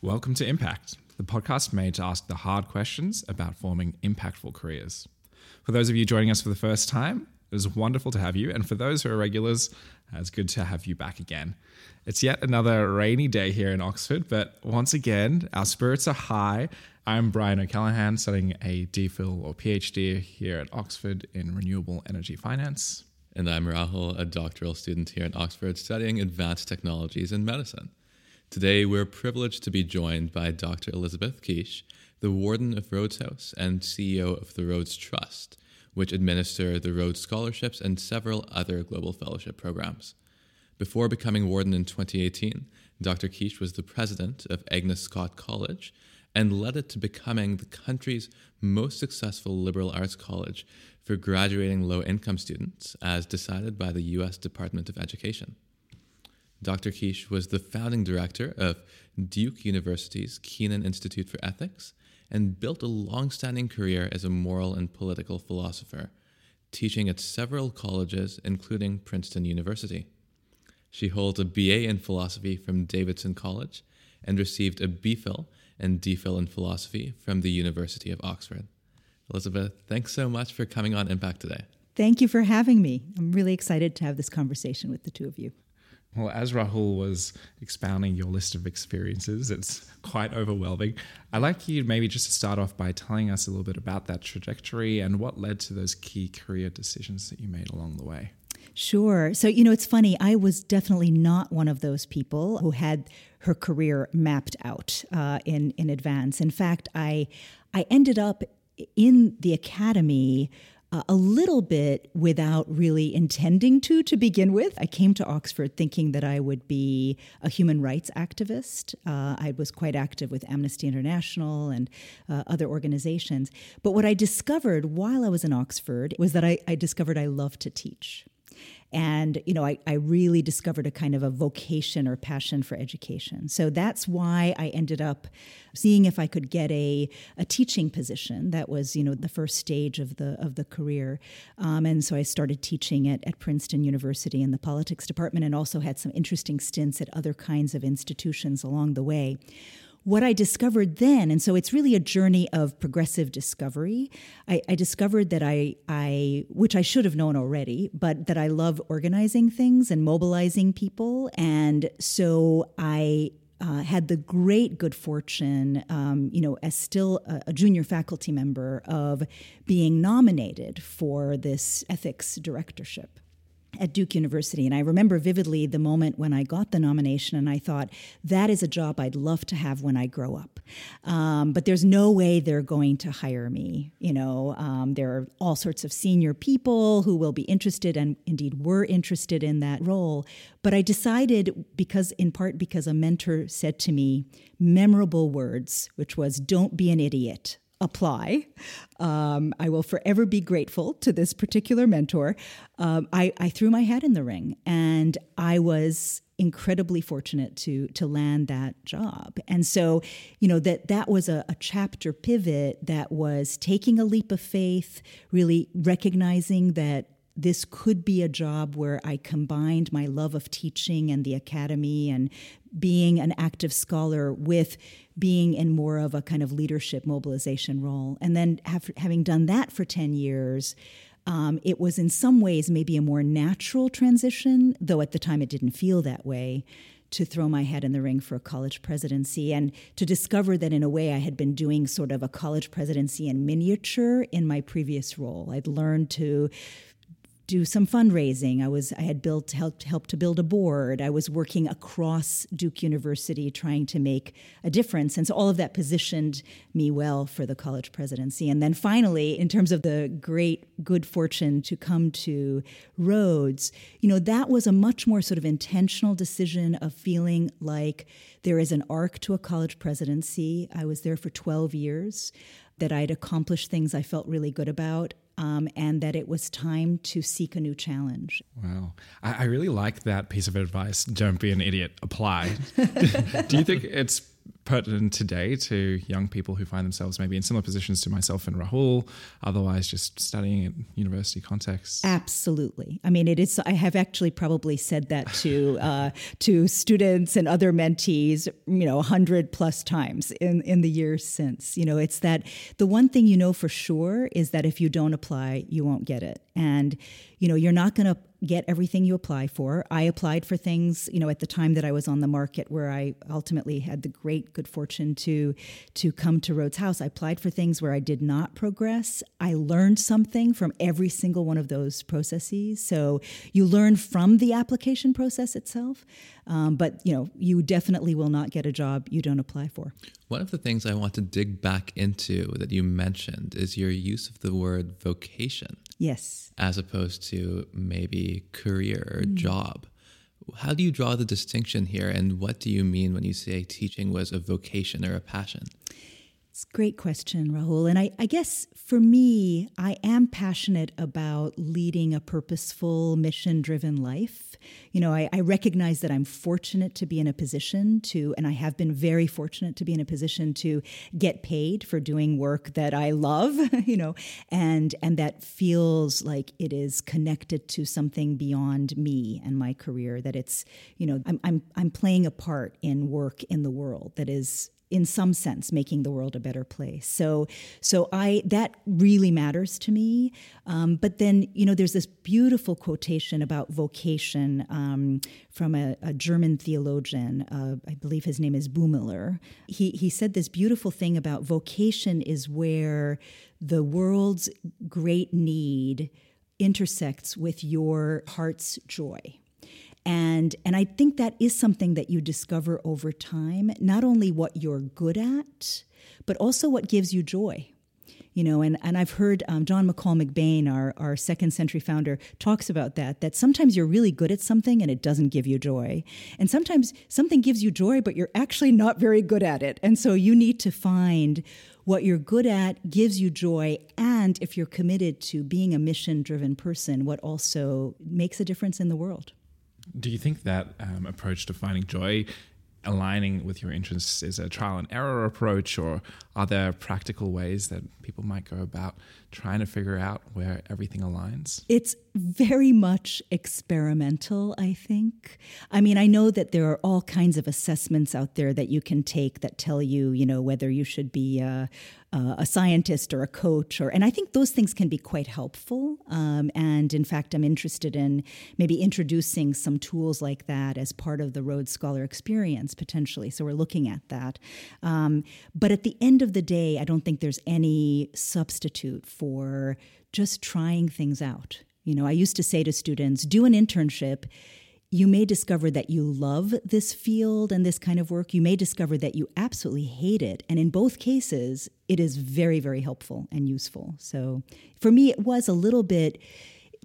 Welcome to Impact, the podcast made to ask the hard questions about forming impactful careers. For those of you joining us for the first time, it is wonderful to have you. And for those who are regulars, it's good to have you back again. It's yet another rainy day here in Oxford, but once again, our spirits are high. I'm Brian O'Callaghan, studying a DPhil or PhD here at Oxford in renewable energy finance. And I'm Rahul, a doctoral student here at Oxford studying advanced technologies in medicine. Today, we're privileged to be joined by Dr. Elizabeth Kiss, the Warden of Rhodes House and CEO of the Rhodes Trust, which administer the Rhodes Scholarships and several other global fellowship programs. Before becoming warden in 2018, Dr. Kiss was the president of Agnes Scott College and led it to becoming the country's most successful liberal arts college for graduating low income students, as decided by the U.S. Department of Education. Dr. Kiss was the founding director of Duke University's Kenan Institute for Ethics and built a long standing career as a moral and political philosopher, teaching at several colleges, including Princeton University. She holds a BA in philosophy from Davidson College and received a BPhil and DPhil in philosophy from the University of Oxford. Elizabeth, thanks so much for coming on Impact today. Thank you for having me. I'm really excited to have this conversation with the two of you. Well, as Rahul was expounding your list of experiences, it's quite overwhelming. I'd like you maybe just to start off by telling us a little bit about that trajectory and what led to those key career decisions that you made along the way. Sure. So, you know, it's funny. I was definitely not one of those people who had her career mapped out uh, in in advance. In fact, I I ended up in the academy uh, a little bit without really intending to to begin with. I came to Oxford thinking that I would be a human rights activist. Uh, I was quite active with Amnesty International and uh, other organizations. But what I discovered while I was in Oxford was that I, I discovered I love to teach. And, you know, I, I really discovered a kind of a vocation or passion for education. So that's why I ended up seeing if I could get a, a teaching position. That was, you know, the first stage of the of the career. Um, and so I started teaching at, at Princeton University in the politics department and also had some interesting stints at other kinds of institutions along the way what I discovered then, and so it's really a journey of progressive discovery. I, I, discovered that I, I, which I should have known already, but that I love organizing things and mobilizing people. And so I uh, had the great good fortune, um, you know, as still a, a, junior faculty member, of being nominated for this ethics directorship at Duke University. And I remember vividly the moment when I got the nomination, and I thought, that is a job I'd love to have when I grow up. Um, but there's no way they're going to hire me. You know, um, there are all sorts of senior people who will be interested and indeed were interested in that role. But I decided, because in part because a mentor said to me memorable words, which was, don't be an idiot apply. Um, I will forever be grateful to this particular mentor. Um, I, I, threw my hat in the ring, and I was incredibly fortunate to to land that job. And so, you know that that was a, a chapter pivot that was taking a leap of faith, really recognizing that this could be a job where I combined my love of teaching and the academy and being an active scholar with being in more of a kind of leadership mobilization role. And then having done that for 10 years, um, it was in some ways maybe a more natural transition, though at the time it didn't feel that way, to throw my head in the ring for a college presidency and to discover that in a way I had been doing sort of a college presidency in miniature in my previous role. I'd learned to do some fundraising. I was I had built helped helped to build a board. I was working across Duke University trying to make a difference. And so all of that positioned me well for the college presidency. And then finally, in terms of the great good fortune to come to Rhodes, you know, that was a much more sort of intentional decision of feeling like there is an arc to a college presidency. I was there for 12 years that I'd accomplished things I felt really good about um, and that it was time to seek a new challenge. Wow. I, I really like that piece of advice. Don't be an idiot, apply. Do you think it's pertinent today to young people who find themselves maybe in similar positions to myself and Rahul, otherwise just studying in university contexts? Absolutely. I mean, it is. I have actually probably said that to uh, to students and other mentees, you know, a hundred plus times in in the years since. You know, it's that the one thing you know for sure is that if you don't apply, you won't get it, and you know, you're not going to get everything you apply for. I applied for things, you know, at the time that I was on the market where I ultimately had the great good fortune to to come to Rhodes House. I applied for things where I did not progress. I learned something from every single one of those processes. So you learn from the application process itself, um, but you know, you definitely will not get a job you don't apply for. One of the things I want to dig back into that you mentioned is your use of the word vocation. Yes. As opposed to maybe career or mm. job. How do you draw the distinction here, and what do you mean when you say teaching was a vocation or a passion? It's a great question, Rahul. And I, I, guess for me, I am passionate about leading a purposeful, mission driven life. You know, I, I, recognize that I'm fortunate to be in a position to, and I have been very fortunate to be in a position to get paid for doing work that I love, you know, and and that feels like it is connected to something beyond me and my career, that it's, you know, I'm I'm I'm playing a part in work in the world that is in some sense making the world a better place. So so i that really matters to me. Um, but then you know there's this beautiful quotation about vocation um, from a, a, german theologian uh, i believe his name is buhmiller. He, he said this beautiful thing about vocation is where the world's great need intersects with your heart's joy and and I think that is something that you discover over time, not only what you're good at, but also what gives you joy. You know, and, and I've heard um, John McCall MacBain, our, our second century founder, talks about that, that sometimes you're really good at something and it doesn't give you joy. And sometimes something gives you joy, but you're actually not very good at it. And so you need to find what you're good at gives you joy. And if you're committed to being a mission driven person, what also makes a difference in the world. Do you think that um, approach to finding joy, aligning with your interests, is a trial and error approach, or are there practical ways that people might go about trying to figure out where everything aligns? It's very much experimental, I think. I mean, I know that there are all kinds of assessments out there that you can take that tell you, you know, whether you should be a, a scientist or a coach, or and I think those things can be quite helpful. Um, and in fact, I'm interested in maybe introducing some tools like that as part of the Rhodes Scholar experience potentially. So we're looking at that. Um, but at the end of the day, I don't think there's any substitute for just trying things out. You know, I used to say to students, do an internship. You may discover that you love this field and this kind of work. You may discover that you absolutely hate it. And in both cases, it is very, very helpful and useful. So for me, it was a little bit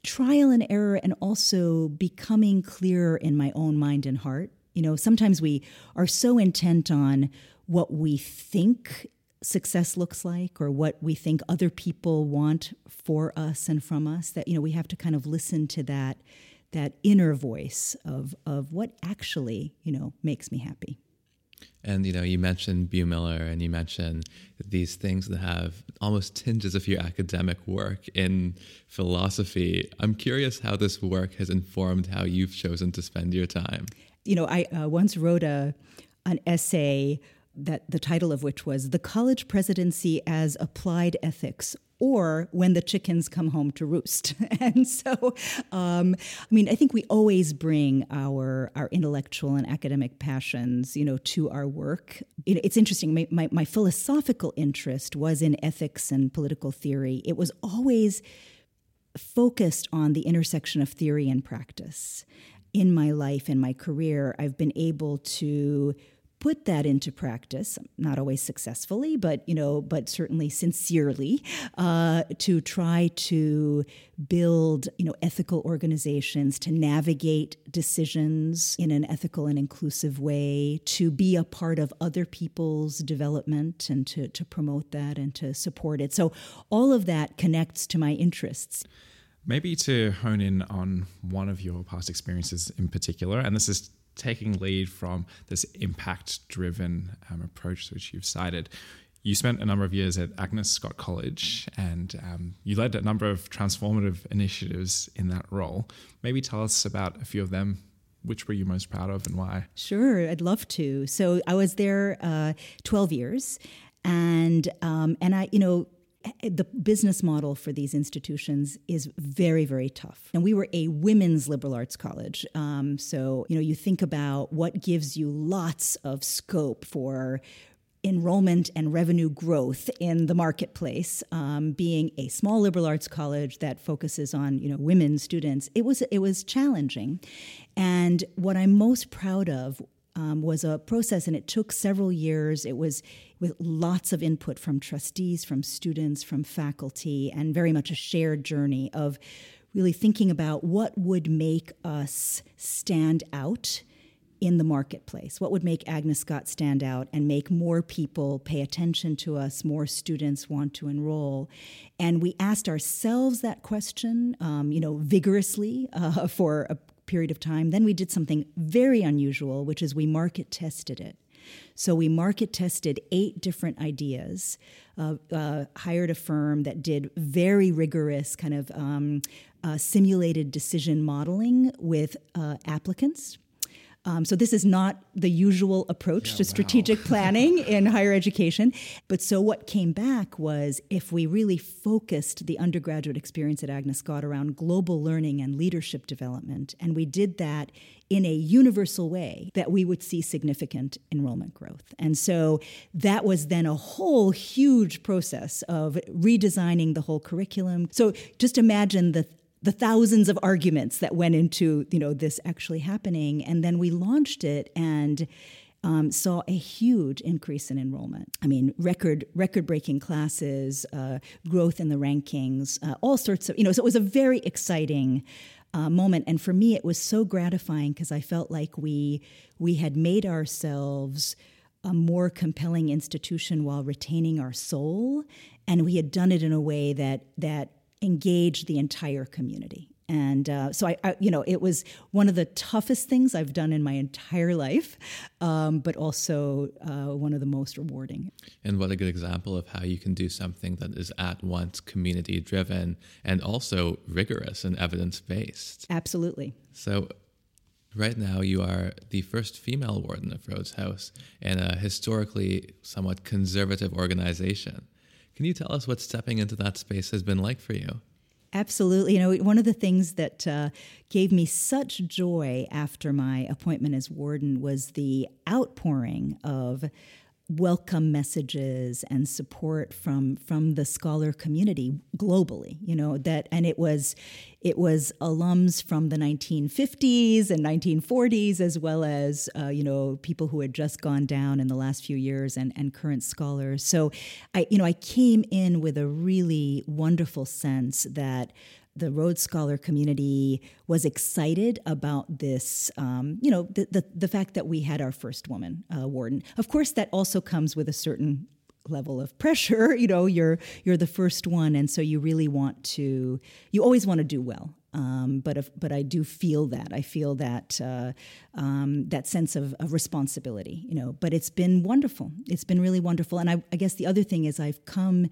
trial and error and also becoming clearer in my own mind and heart. You know, sometimes we are so intent on what we think success looks like or what we think other people want for us and from us that you know we have to kind of listen to that that inner voice of of what actually you know makes me happy. And you know you mentioned Buhmiller and you mentioned these things that have almost tinges of your academic work in philosophy. I'm curious how this work has informed how you've chosen to spend your time. You know i uh, once wrote a an essay that the title of which was The College Presidency as Applied Ethics or When the Chickens Come Home to Roost. and so, um, I mean, I think we always bring our, our intellectual and academic passions, you know, to our work. Know, it's interesting. My, my, my philosophical interest was in ethics and political theory. It was always focused on the intersection of theory and practice. In my life, in my career, I've been able to put that into practice, not always successfully, but you know, but certainly sincerely, uh, to try to build you know ethical organizations to navigate decisions in an ethical and inclusive way, to be a part of other people's development and to to promote that and to support it. So all of that connects to my interests. Maybe to hone in on one of your past experiences in particular, and this is taking lead from this impact driven um, approach which you've cited. You spent a number of years at Agnes Scott College and um, you led a number of transformative initiatives in that role. Maybe tell us about a few of them. Which were you most proud of and why? Sure, I'd love to. So I was there uh, 12 years, and um, and I, you know, the business model for these institutions is very, very tough. And we were a women's liberal arts college. Um, so, you know, you think about what gives you lots of scope for enrollment and revenue growth in the marketplace. Um, being a small liberal arts college that focuses on you know women students, it was it was challenging, and what I'm most proud of um, was a process, and it took several years. It was with lots of input from trustees, from students, from faculty, and very much a shared journey of really thinking about what would make us stand out in the marketplace? What would make Agnes Scott stand out and make more people pay attention to us, more students want to enroll? And we asked ourselves that question, um, you know, vigorously uh, for a period of time. Then we did something very unusual, which is we market tested it. So we market tested eight different ideas, uh, uh, hired a firm that did very rigorous kind of um, uh, simulated decision modeling with uh, applicants. Um, so this is not the usual approach yeah, to strategic wow. planning in higher education. But so what came back was if we really focused the undergraduate experience at Agnes Scott around global learning and leadership development, and we did that in a universal way, that we would see significant enrollment growth. And so that was then a whole huge process of redesigning the whole curriculum. So just imagine the the thousands of arguments that went into you know this actually happening and then we launched it and um, saw a huge increase in enrollment. I mean, record record breaking classes, uh, growth in the rankings, uh, all sorts of you know. So it was a very exciting uh, moment, and for me, it was so gratifying because I felt like we we had made ourselves a more compelling institution while retaining our soul, and we had done it in a way that that engage the entire community. And uh, so I, I, you know, it was one of the toughest things I've done in my entire life, um, but also uh, one of the most rewarding. And what a good example of how you can do something that is at once community driven and also rigorous and evidence based. Absolutely. So Right now, you are the first female warden of Rhodes House in a historically somewhat conservative organization. Can you tell us what stepping into that space has been like for you? Absolutely. You know, one of the things that uh, gave me such joy after my appointment as warden was the outpouring of welcome messages and support from from the scholar community globally you know that and it was it was alums from the 1950s and 1940s as well as uh, you know people who had just gone down in the last few years and and current scholars. So i you know i came in with a really wonderful sense that the Rhodes Scholar community was excited about this, um, you know, the, the, the, fact that we had our first woman uh, warden. Of course, that also comes with a certain level of pressure. You know, you're you're the first one, and so you really want to. You always want to do well. Um, but if, but I do feel that I feel that uh, um, that sense of, of, responsibility, you know. But it's been wonderful. It's been really wonderful, and I, I guess the other thing is I've come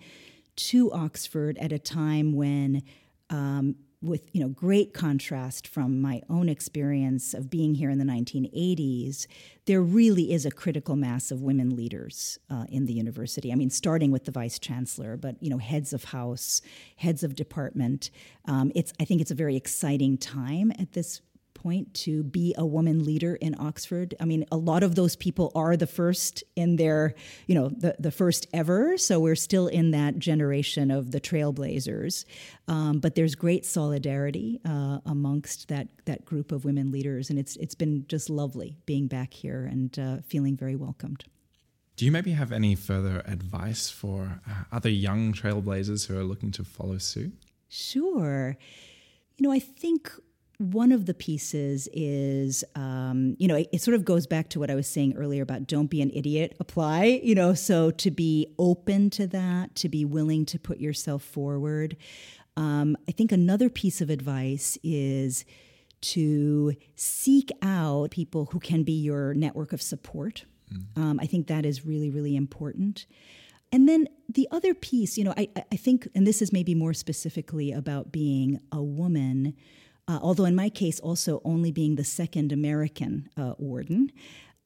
to Oxford at a time when um, with you know great contrast from my own experience of being here in the 1980s there really is a critical mass of women leaders uh, in the university. I mean starting with the vice chancellor but you know heads of house heads of department. Um, it's i think it's a very exciting time at this point to be a woman leader in Oxford. I mean, a lot of those people are the first in their, you know, the, the first ever. So we're still in that generation of the trailblazers. Um, but there's great solidarity uh, amongst that that group of women leaders, and it's it's been just lovely being back here and uh, feeling very welcomed. Do you maybe have any further advice for uh, other young trailblazers who are looking to follow suit? Sure. You know, I think one of the pieces is, um, you know, it, it, sort of goes back to what I was saying earlier about don't be an idiot, apply, you know, so to be open to that, to be willing to put yourself forward. Um, I think another piece of advice is to seek out people who can be your network of support. Um, I think that is really, really important. And then the other piece, you know, I, I think, and this is maybe more specifically about being a woman, uh, although in my case, also only being the second American uh, warden.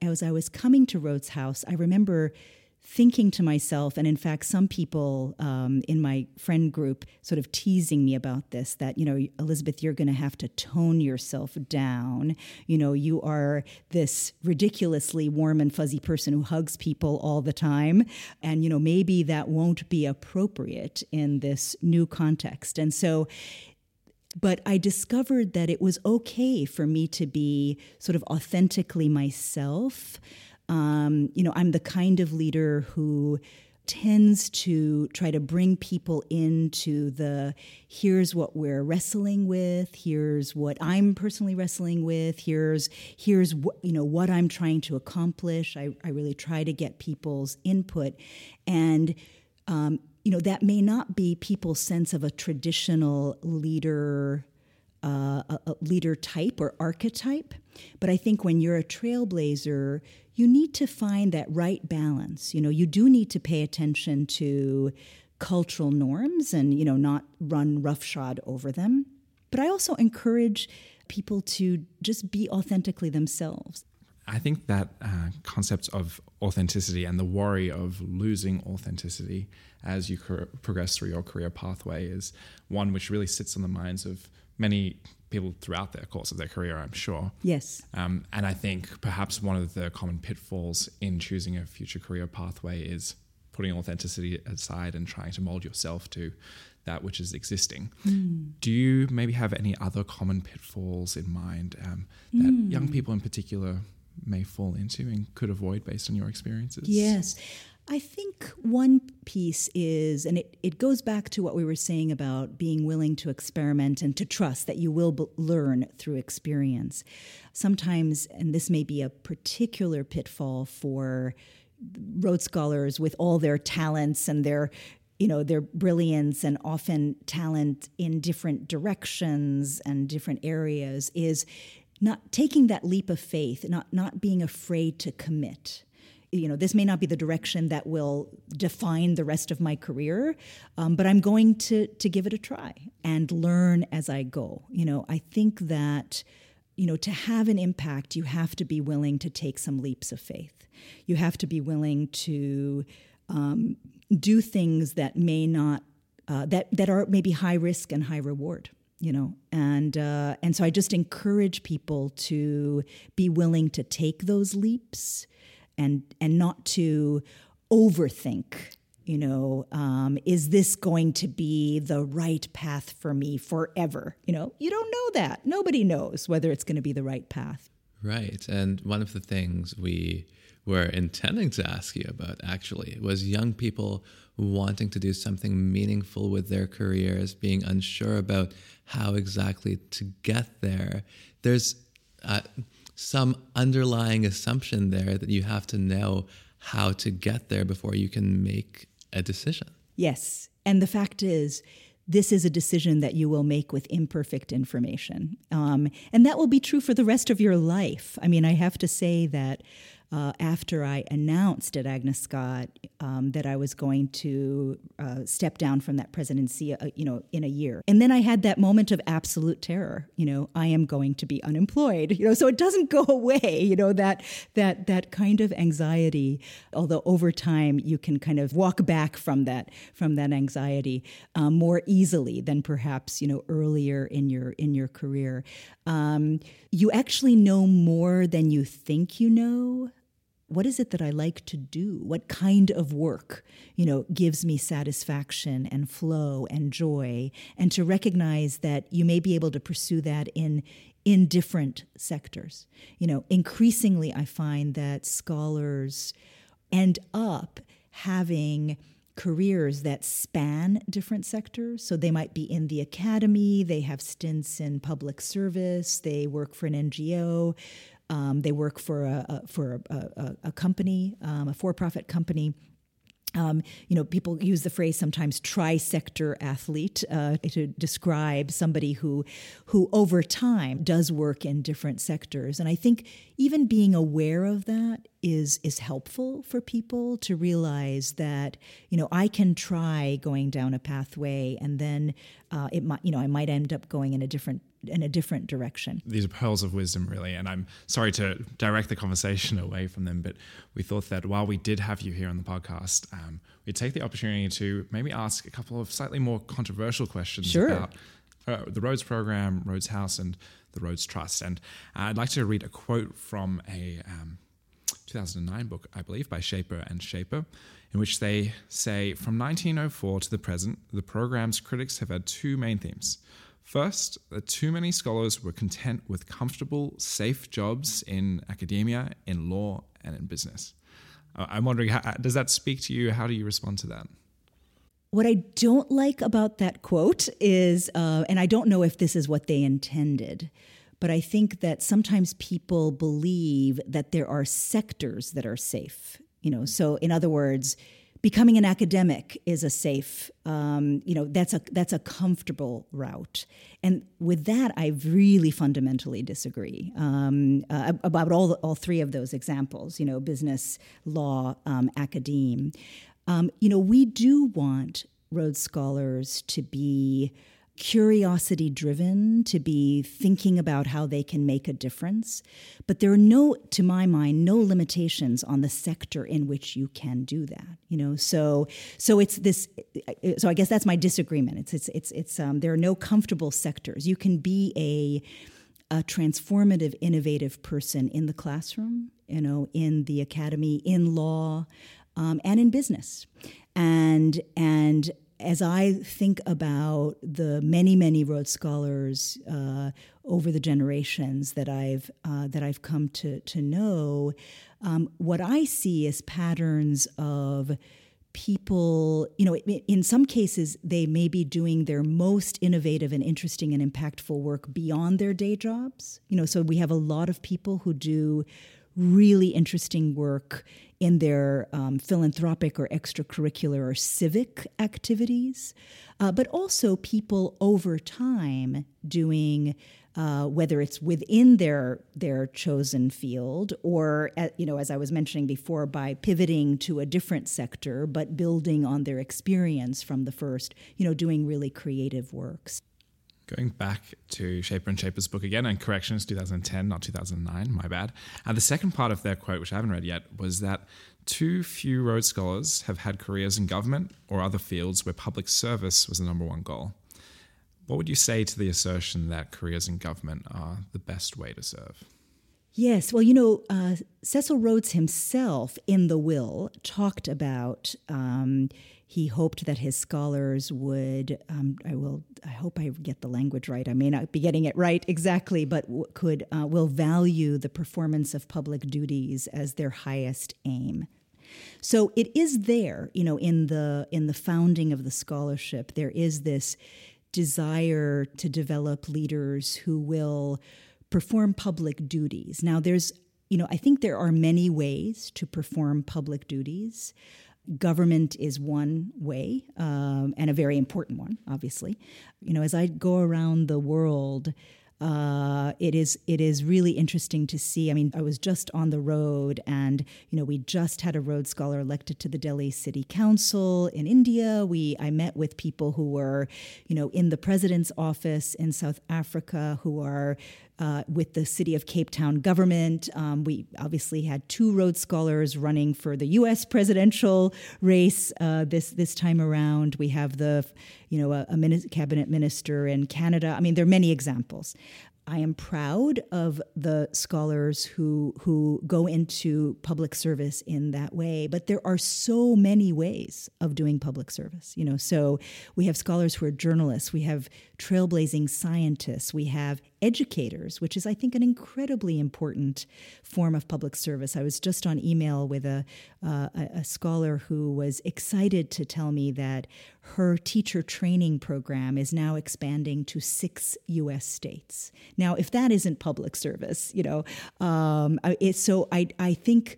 As I was coming to Rhodes House, I remember thinking to myself, and in fact, some people um, in my friend group sort of teasing me about this that, you know, Elizabeth, you're going to have to tone yourself down. You know, you are this ridiculously warm and fuzzy person who hugs people all the time. And, you know, maybe that won't be appropriate in this new context. And so, but I discovered that it was okay for me to be sort of authentically myself. Um, you know, I'm the kind of leader who tends to try to bring people into the here's what we're wrestling with. Here's what i'm personally wrestling with. Here's here's what you know what i'm trying to accomplish. I, I really try to get people's input. And um, you know that may not be people's sense of a traditional leader uh, a, a leader type or archetype but i think when you're a trailblazer you need to find that right balance. You know, you do need to pay attention to cultural norms and, you know, not run roughshod over them. But I also encourage people to just be authentically themselves. I think that uh, concept of authenticity and the worry of losing authenticity as you progress through your career pathway is one which really sits on the minds of many people throughout their course of their career, I'm sure. Yes. Um, and I think perhaps one of the common pitfalls in choosing a future career pathway is putting authenticity aside and trying to mold yourself to that which is existing. Mm. Do you maybe have any other common pitfalls in mind um, that mm. young people in particular may fall into and could avoid based on your experiences? Yes. I think one piece is, and it, it goes back to what we were saying about being willing to experiment and to trust that you will b- learn through experience. Sometimes, and this may be a particular pitfall for Rhodes Scholars with all their talents and their you know their brilliance and often talent in different directions and different areas is not taking that leap of faith not not being afraid to commit you know, this may not be the direction that will define the rest of my career, um, but I'm going to to give it a try and learn as I go. You know, I think that you know to have an impact, you have to be willing to take some leaps of faith. You have to be willing to um, do things that may not uh, that that are maybe high risk and high reward you know and uh, and so i just encourage people to be willing to take those leaps and and not to overthink you know um, is this going to be the right path for me forever? You know you don't know that. Nobody knows whether it's going to be the right path. Right and one of the things we were intending to ask you about actually was young people wanting to do something meaningful with their careers being unsure about how exactly to get there there's uh, some underlying assumption there that you have to know how to get there before you can make a decision. Yes. And the fact is, this is a decision that you will make with imperfect information. Um, and that will be true for the rest of your life. I mean, I have to say that uh, after I announced at Agnes Scott um, that I was going to uh, step down from that presidency, uh, you know, in a year. And then I had that moment of absolute terror. You know, I am going to be unemployed. You know, so it doesn't go away. You know that that that kind of anxiety. Although over time you can kind of walk back from that from that anxiety um, more easily than perhaps you know earlier in your in your career. Um, you actually know more than you think you know what is it that I like to do? What kind of work, you know, gives me satisfaction and flow and joy? And to recognize that you may be able to pursue that in in different sectors. You know, increasingly I find that scholars end up having careers that span different sectors. So they might be in the academy, they have stints in public service, they work for an NGO, um, they work for a, a for a, a, a company, um, a for-profit company. um, you know, people use the phrase sometimes "trisector athlete" uh, to describe somebody who, who over time does work in different sectors. And I think even being aware of that is is helpful for people to realize that you know I can try going down a pathway, and then uh, it might you know I might end up going in a different in a different direction. These are pearls of wisdom, really. And I'm sorry to direct the conversation away from them, but we thought that while we did have you here on the podcast, um, we'd take the opportunity to maybe ask a couple of slightly more controversial questions sure. about uh, the Rhodes program, Rhodes House, and the Rhodes Trust. And I'd like to read a quote from a um, 2009 book, I believe, by Schaeper and Schaeper, in which they say From 1904 to the present, the program's critics have had two main themes. First, that too many scholars were content with comfortable, safe jobs in academia, in law, and in business. Uh, I'm wondering, how, does that speak to you? How do you respond to that? What I don't like about that quote is, uh, and I don't know if this is what they intended, but I think that sometimes people believe that there are sectors that are safe. You know, so in other words, becoming an academic is a safe, um, you know, that's a that's a comfortable route. And with that, I really fundamentally disagree um, uh, about all all three of those examples. You know, business, law, um, academe. Um, you know, we do want Rhodes Scholars to be curiosity driven, to be thinking about how they can make a difference. But there are no, to my mind, no limitations on the sector in which you can do that. You know, so so it's this. So I guess that's my disagreement. It's it's it's it's um, there are no comfortable sectors. You can be a a transformative, innovative person in the classroom. You know, in the academy, in law, um, and in business, and and as I think about the many, many Rhodes Scholars uh, over the generations that I've uh, that I've come to to know, um, what I see is patterns of people. You know, in some cases, they may be doing their most innovative and interesting and impactful work beyond their day jobs. You know, so we have a lot of people who do really interesting work in their um, philanthropic or extracurricular or civic activities, uh, but also people over time doing. Uh, whether it's within their their chosen field or at, uh, you know as I was mentioning before by pivoting to a different sector but building on their experience from the first you know doing really creative works Going back to Schaeper and Schaeper's book again, and corrections 2010, not 2009, my bad. And uh, the second part of their quote, which I haven't read yet, was that too few Rhodes Scholars have had careers in government or other fields where public service was the number one goal. What would you say to the assertion that careers in government are the best way to serve? Yes, well, you know, uh, Cecil Rhodes himself in the will talked about um, he hoped that his scholars would um, i will i hope i get the language right. I may not be getting it right exactly but w- could uh, will value the performance of public duties as their highest aim. So it is there you know in the in the founding of the scholarship there is this desire to develop leaders who will perform public duties. Now there's you know i think there are many ways to perform public duties government is one way um, and a very important one obviously you know as i go around the world uh, it is it is really interesting to see. I mean, I was just on the road, and you know, we just had a Rhodes Scholar elected to the Delhi City Council in India. We I met with people who were, you know, in the president's office in South Africa, who are uh, with the city of Cape Town government. Um, we obviously had two Rhodes Scholars running for the U.S. presidential race uh, this this time around. We have the, you know, a, a cabinet minister in Canada. I mean, there are many examples. I am proud of the scholars who who go into public service in that way, but there are so many ways of doing public service. You know, so we have scholars who are journalists, we have trailblazing scientists, we have educators, which is I think an incredibly important form of public service. I was just on email with a uh, a, scholar who was excited to tell me that her teacher training program is now expanding to six U.S. states. Now, if that isn't public service, you know, um, so I I think.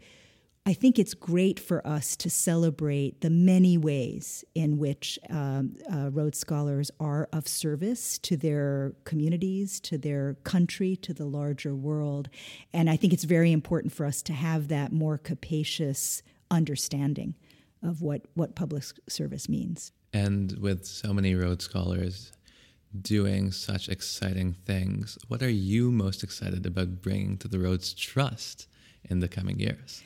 I think it's great for us to celebrate the many ways in which um, uh, Rhodes Scholars are of service to their communities, to their country, to the larger world. And I think it's very important for us to have that more capacious understanding of what, what public service means. And with so many Rhodes Scholars doing such exciting things, what are you most excited about bringing to the Rhodes Trust in the coming years?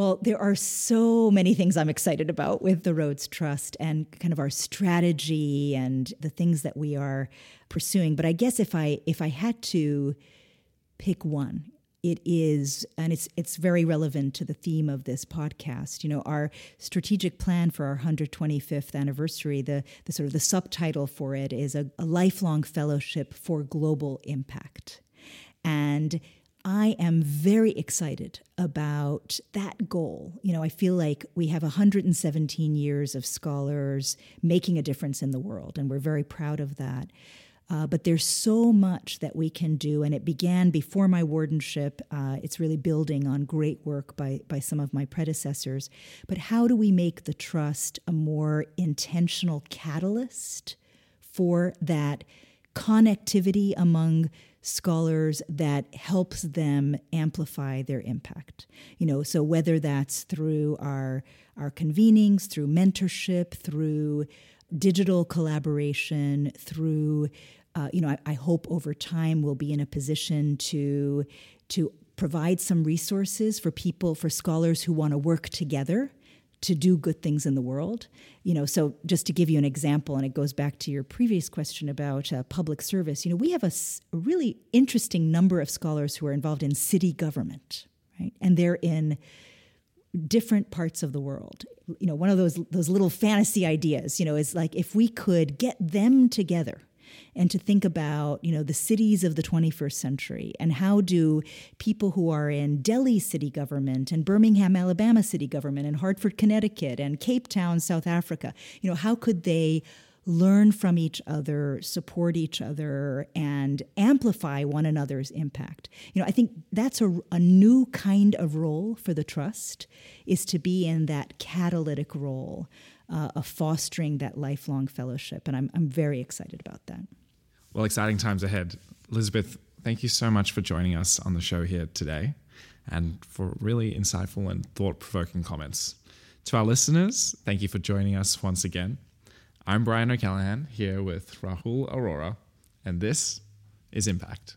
Well, there are so many things I'm excited about with the Rhodes Trust and kind of our strategy and the things that we are pursuing. But I guess if I if I had to pick one, it is and it's it's very relevant to the theme of this podcast you know our strategic plan for our 125th anniversary the, the sort of the subtitle for it is a, a lifelong fellowship for global impact and I am very excited about that goal. You know, I feel like we have 117 years of scholars making a difference in the world, and we're very proud of that. Uh, but there's so much that we can do, and it began before my wardenship. Uh, it's really building on great work by, by some of my predecessors. But how do we make the trust a more intentional catalyst for that connectivity among scholars that helps them amplify their impact. You know, so whether that's through our our convenings, through mentorship, through digital collaboration, through uh, you know, I, I hope over time we'll be in a position to to provide some resources for people for scholars who want to work together to do good things in the world. You know, so just to give you an example, and it goes back to your previous question about uh, public service. You know, we have a, a really interesting number of scholars who are involved in city government, right? And they're in different parts of the world. You know, one of those those little fantasy ideas, you know, is like if we could get them together and to think about, you know, the cities of the 21st century and how do people who are in Delhi city government and Birmingham, Alabama city government and Hartford, Connecticut and Cape Town, South Africa, you know, how could they learn from each other, support each other, and amplify one another's impact. You know, I think that's a, a, new kind of role for the trust is to be in that catalytic role uh, of fostering that lifelong fellowship. And I'm, I'm very excited about that. Well, exciting times ahead. Elizabeth, thank you so much for joining us on the show here today and for really insightful and thought provoking comments. To our listeners, thank you for joining us once again. I'm Brian O'Callaghan here with Rahul Arora, and this is Impact.